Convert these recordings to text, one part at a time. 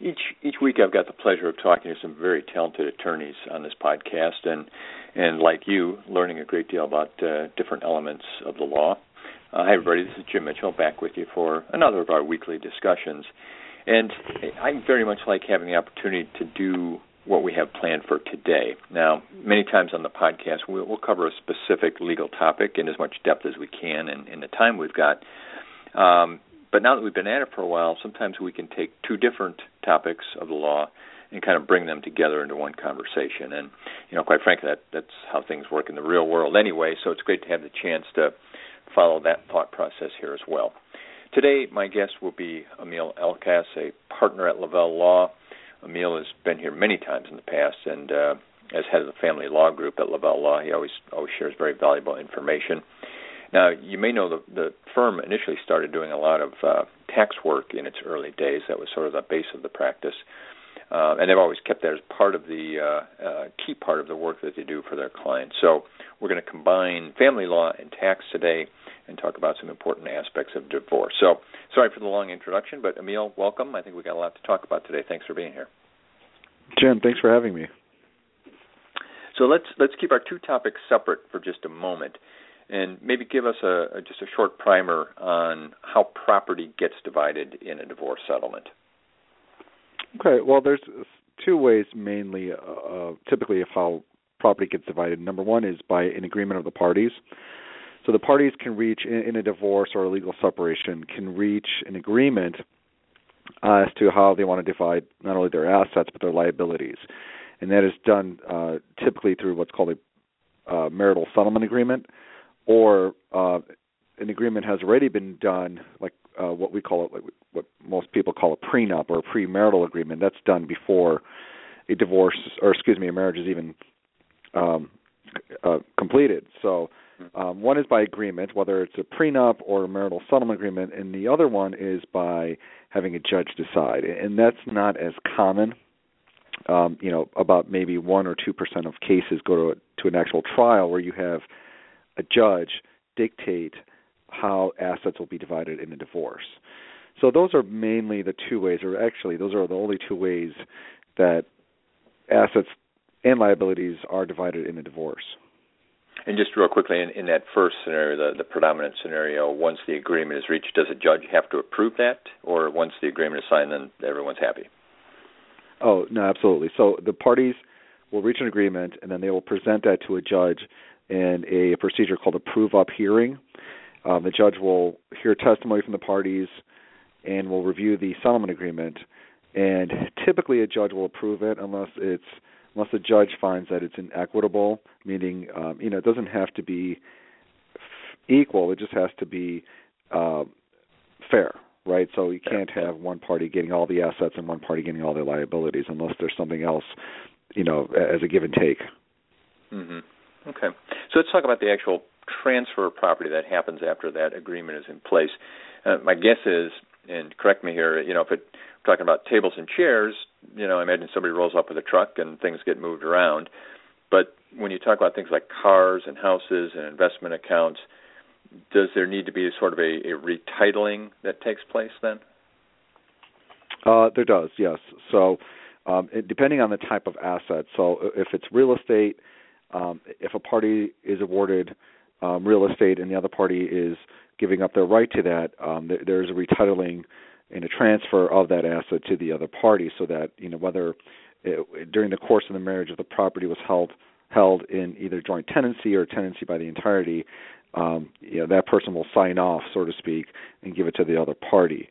Each each week, I've got the pleasure of talking to some very talented attorneys on this podcast, and and like you, learning a great deal about uh, different elements of the law. Uh, hi, everybody. This is Jim Mitchell back with you for another of our weekly discussions, and I very much like having the opportunity to do what we have planned for today. Now, many times on the podcast, we'll, we'll cover a specific legal topic in as much depth as we can in, in the time we've got. Um, but now that we've been at it for a while, sometimes we can take two different topics of the law and kind of bring them together into one conversation. And you know, quite frankly, that that's how things work in the real world anyway. So it's great to have the chance to follow that thought process here as well. Today, my guest will be Amil Alkass, a partner at Lavelle Law. Amil has been here many times in the past, and uh, as head of the family law group at Lavelle Law, he always always shares very valuable information. Now, you may know the, the firm initially started doing a lot of uh, tax work in its early days. That was sort of the base of the practice. Uh, and they've always kept that as part of the uh, uh, key part of the work that they do for their clients. So we're going to combine family law and tax today and talk about some important aspects of divorce. So sorry for the long introduction, but Amil, welcome. I think we got a lot to talk about today. Thanks for being here. Jim, thanks for having me. So let's let's keep our two topics separate for just a moment and maybe give us a, a, just a short primer on how property gets divided in a divorce settlement. Okay, well, there's two ways mainly, uh, uh, typically, of how property gets divided. Number one is by an agreement of the parties. So the parties can reach in, in a divorce or a legal separation can reach an agreement as to how they want to divide not only their assets but their liabilities, and that is done uh, typically through what's called a uh, marital settlement agreement or uh, an agreement has already been done, like uh, what we call it, like what most people call a prenup or a premarital agreement. That's done before a divorce, or excuse me, a marriage is even um, uh, completed. So um, one is by agreement, whether it's a prenup or a marital settlement agreement, and the other one is by having a judge decide, and that's not as common. Um, you know, about maybe one or two percent of cases go to a, to an actual trial where you have a judge dictate how assets will be divided in a divorce. So those are mainly the two ways, or actually, those are the only two ways that assets and liabilities are divided in a divorce. And just real quickly, in, in that first scenario, the, the predominant scenario, once the agreement is reached, does a judge have to approve that, or once the agreement is signed, then everyone's happy? Oh no, absolutely. So the parties will reach an agreement, and then they will present that to a judge in a procedure called a prove up hearing. Um, the judge will hear testimony from the parties and will review the settlement agreement. And typically, a judge will approve it unless it's unless the judge finds that it's inequitable, meaning um, you know it doesn't have to be equal; it just has to be uh, fair, right? So you can't have one party getting all the assets and one party getting all the liabilities unless there's something else, you know, as a give and take. Mm-hmm. Okay. So let's talk about the actual transfer of property that happens after that agreement is in place. Uh, my guess is, and correct me here, you know, if it, we're talking about tables and chairs, you know, I imagine somebody rolls up with a truck and things get moved around. But when you talk about things like cars and houses and investment accounts, does there need to be sort of a, a retitling that takes place then? Uh, there does, yes. So, um, it, depending on the type of asset. So, if it's real estate, um, if a party is awarded um, real estate and the other party is giving up their right to that, um, there, there's a retitling and a transfer of that asset to the other party, so that you know whether it, during the course of the marriage, if the property was held held in either joint tenancy or tenancy by the entirety, um, you know that person will sign off, so to speak, and give it to the other party.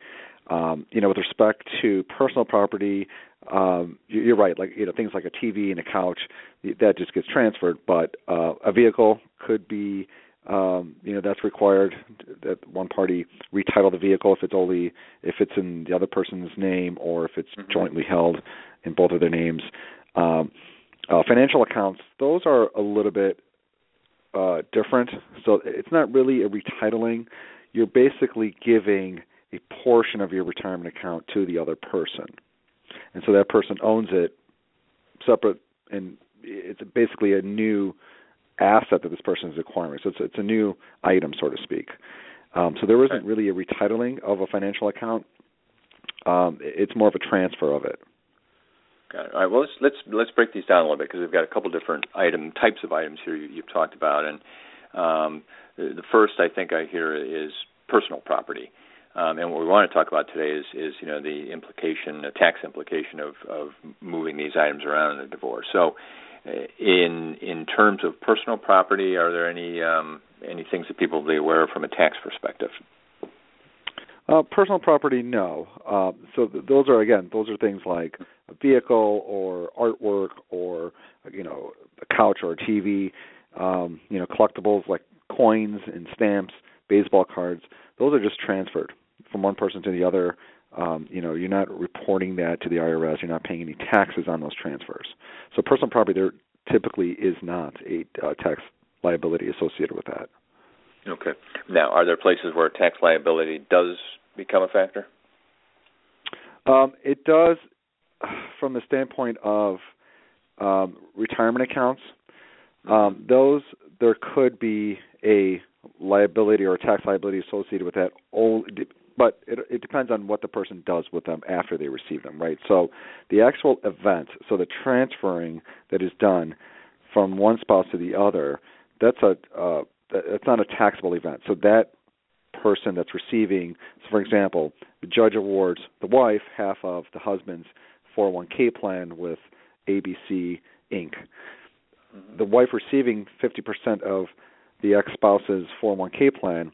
Um, you know, with respect to personal property, um, you're right. Like you know, things like a TV and a couch, that just gets transferred. But uh, a vehicle could be, um, you know, that's required that one party retitle the vehicle if it's only if it's in the other person's name or if it's mm-hmm. jointly held in both of their names. Um, Uh, financial accounts, those are a little bit uh, different. So it's not really a retitling. You're basically giving a portion of your retirement account to the other person, and so that person owns it separate, and it's basically a new asset that this person is acquiring. So it's it's a new item, so to speak. Um, so there isn't really a retitling of a financial account. Um, it's more of a transfer of it. Got it. All right. Well, let's let's let's break these down a little bit because we've got a couple different item types of items here you, have talked about, and um, the, the, first I think I hear is personal property. Um, and what we want to talk about today is, is you know the implication, the tax implication of, of moving these items around in a divorce. So, uh, in in terms of personal property, are there any um, any things that people will be aware of from a tax perspective? Uh, personal property, no. Uh, so th- those are again, those are things like a vehicle or artwork or you know a couch or a TV. Um, you know, collectibles like coins and stamps, baseball cards. Those are just transferred from one person to the other. Um, you know, you're not reporting that to the IRS. You're not paying any taxes on those transfers. So personal property there typically is not a uh, tax liability associated with that. Okay. Now, are there places where tax liability does become a factor? Um, it does, from the standpoint of um, retirement accounts. Um, those there could be a liability or tax liability associated with that. Only, But it, it depends on what the person does with them after they receive them, right? So the actual event, so the transferring that is done from one spouse to the other, that's a uh, that's not a taxable event. So that person that's receiving, so for example, the judge awards the wife half of the husband's 401k plan with ABC Inc. The wife receiving 50% of the ex-spouse's 401k plan,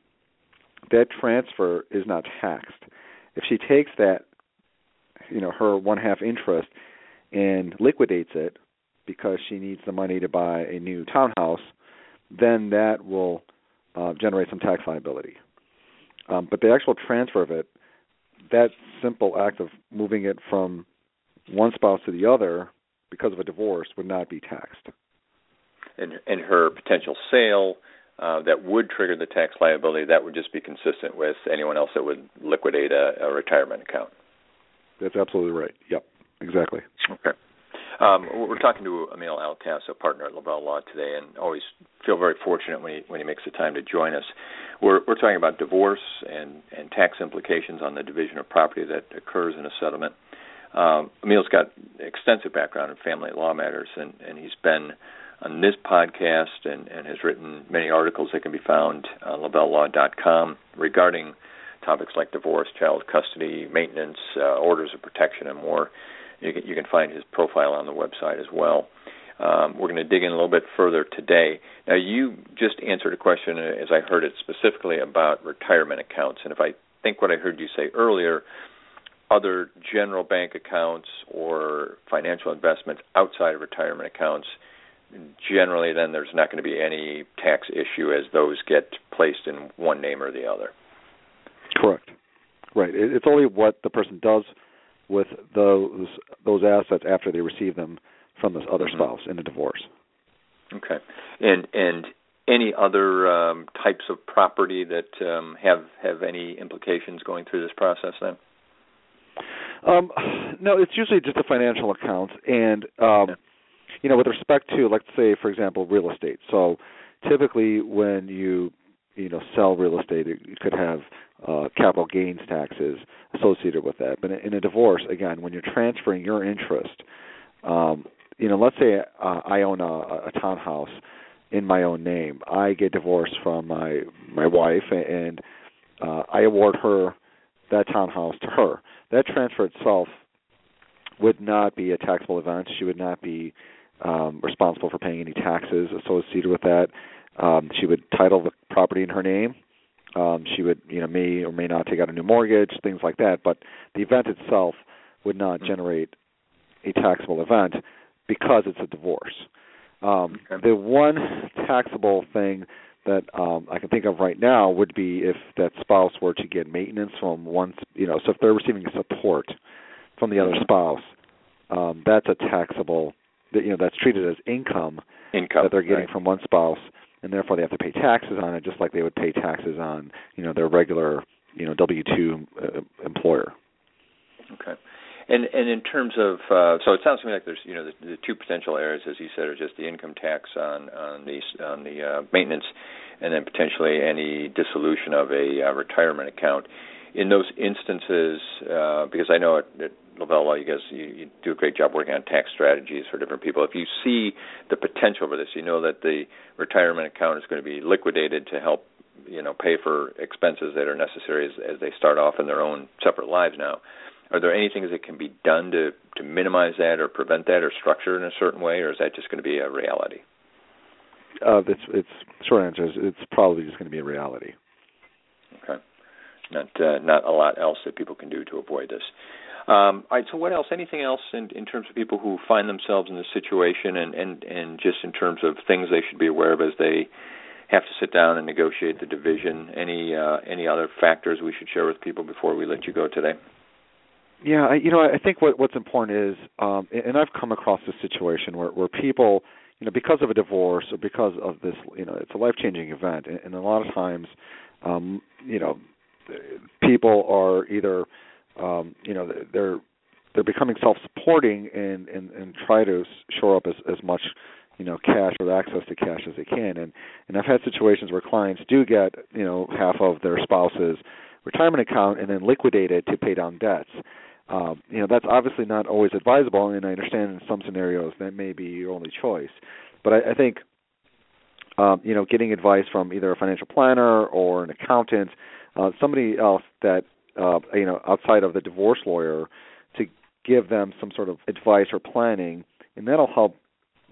that transfer is not taxed. If she takes that, you know, her one half interest and liquidates it because she needs the money to buy a new townhouse, then that will uh, generate some tax liability. Um, but the actual transfer of it, that simple act of moving it from one spouse to the other because of a divorce would not be taxed. And, and her potential sale uh, that would trigger the tax liability, that would just be consistent with anyone else that would liquidate a, a retirement account. That's absolutely right. Yep, exactly. Okay. Um, we're talking to Amil Alcasso, partner at Lavelle Law today, and always feel very fortunate when he when he makes the time to join us. We're we're talking about divorce and and tax implications on the division of property that occurs in a settlement. Um, Amil's got extensive background in family law matters, and and he's been on this podcast and and has written many articles that can be found on lavellelaw.com regarding topics like divorce, child custody, maintenance, uh, orders of protection, and more. You can, you can find his profile on the website as well. Um, we're going to dig in a little bit further today. Now, you just answered a question, uh, as I heard it, specifically about retirement accounts. And if I think what I heard you say earlier, other general bank accounts or financial investments outside of retirement accounts, generally then there's not going to be any tax issue as those get placed in one name or the other. Correct. Right. It's only what the person does with those those assets after they receive them from this other mm-hmm. spouse in a divorce. Okay, and and any other um, types of property that um, have have any implications going through this process then? Um, no, it's usually just a financial account, and um, yeah. You know, with respect to, let's say, for example, real estate. So, typically, when you you know sell real estate, it, could have uh, capital gains taxes associated with that. But in a divorce, again, when you're transferring your interest, um, you know, let's say uh, I own a, a townhouse in my own name. I get divorced from my my wife, and uh, I award her that townhouse to her. That transfer itself would not be a taxable event. She would not be um, responsible for paying any taxes associated with that. Um, she would title the property in her name. Um, she would, you know, may or may not take out a new mortgage, things like that. But the event itself would not generate a taxable event because it's a divorce. Um, okay. The one taxable thing that um, I can think of right now would be if that spouse were to get maintenance from one, you know, so if they're receiving support from the other mm-hmm. spouse, um, that's a taxable that you know that's treated as income, income that they're getting right. from one spouse, and therefore they have to pay taxes on it, just like they would pay taxes on you know their regular you know W two uh, employer. Okay. And and in terms of uh, so it sounds to me like there's you know the, the two potential areas as you said are just the income tax on on the on the uh, maintenance, and then potentially any dissolution of a uh, retirement account. In those instances, uh, because I know at, at Lavelle you guys you, you do a great job working on tax strategies for different people. If you see the potential for this, you know that the retirement account is going to be liquidated to help you know pay for expenses that are necessary as, as they start off in their own separate lives now are there any things that can be done to to minimize that or prevent that or structure in a certain way, or is that just going to be a reality? Uh, it's it's short answer is it's probably just going to be a reality. Not uh, not a lot else that people can do to avoid this. Um, all right. So, what else? Anything else in, in terms of people who find themselves in this situation, and, and and just in terms of things they should be aware of as they have to sit down and negotiate the division? Any uh, any other factors we should share with people before we let you go today? Yeah, I, you know, I think what what's important is, um, and I've come across this situation where where people, you know, because of a divorce or because of this, you know, it's a life changing event, and, and a lot of times, um, you know, people are either, um, you know, they're they're becoming self supporting and, and and try to shore up as as much you know cash or access to cash as they can and and I've had situations where clients do get you know half of their spouse's retirement account and then liquidate it to pay down debts um, you know that's obviously not always advisable, and I understand in some scenarios that may be your only choice. But I, I think um, you know getting advice from either a financial planner or an accountant, uh, somebody else that uh, you know outside of the divorce lawyer, to give them some sort of advice or planning, and that'll help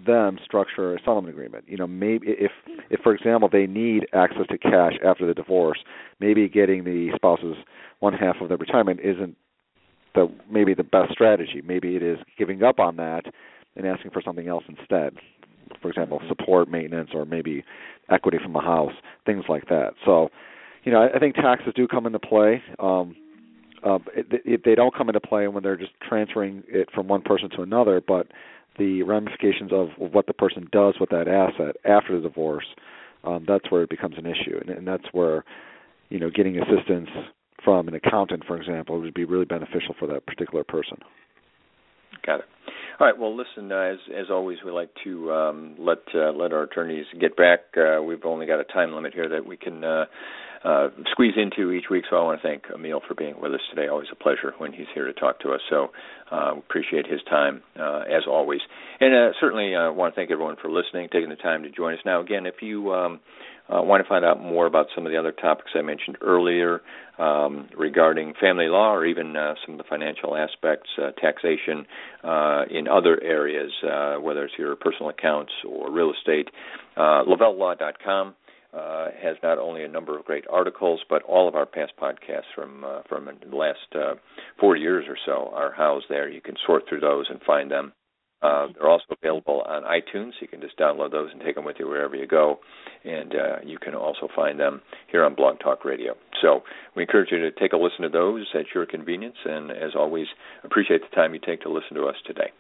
them structure a settlement agreement. You know, maybe if if for example they need access to cash after the divorce, maybe getting the spouse's one half of their retirement isn't the maybe the best strategy. Maybe it is giving up on that and asking for something else instead. For example, support maintenance or maybe equity from a house, things like that. So, you know, I, I think taxes do come into play. Um, uh, it, it, they don't come into play when they're just transferring it from one person to another, but the ramifications of what the person does with that asset after the divorce, um, that's where it becomes an issue, and, and that's where, you know, getting assistance from an accountant, for example, would be really beneficial for that particular person. Got it. All right. Well, listen. Uh, as as always, we like to um, let uh, let our attorneys get back. Uh, we've only got a time limit here that we can uh, squeeze into each week. So I want to thank Amil for being with us today. Always a pleasure when he's here to talk to us. So uh, appreciate his time uh, as always, and uh, certainly uh, want to thank everyone for listening, taking the time to join us. Now, again, if you um, uh, want to find out more about some of the other topics I mentioned earlier um, regarding family law or even some of the financial aspects, taxation in other areas, whether it's your personal accounts or real estate, uh, LavelleLaw.com. Uh, has not only a number of great articles, but all of our past podcasts from uh, from the last uh, four years or so are housed there. You can sort through those and find them. Uh, they're also available on iTunes. You can just download those and take them with you wherever you go. And uh, you can also find them here on Blog Talk Radio. So we encourage you to take a listen to those at your convenience. And as always, appreciate the time you take to listen to us today.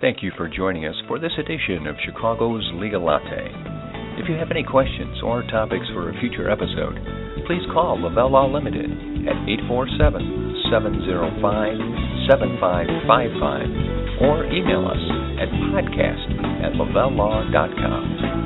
Thank you for joining us for this edition of Chicago's Legal Latte. If you have any questions or topics for a future episode, please call Lavelle Law Limited at 847 705 7555 or email us at podcast at lavellelaw.com.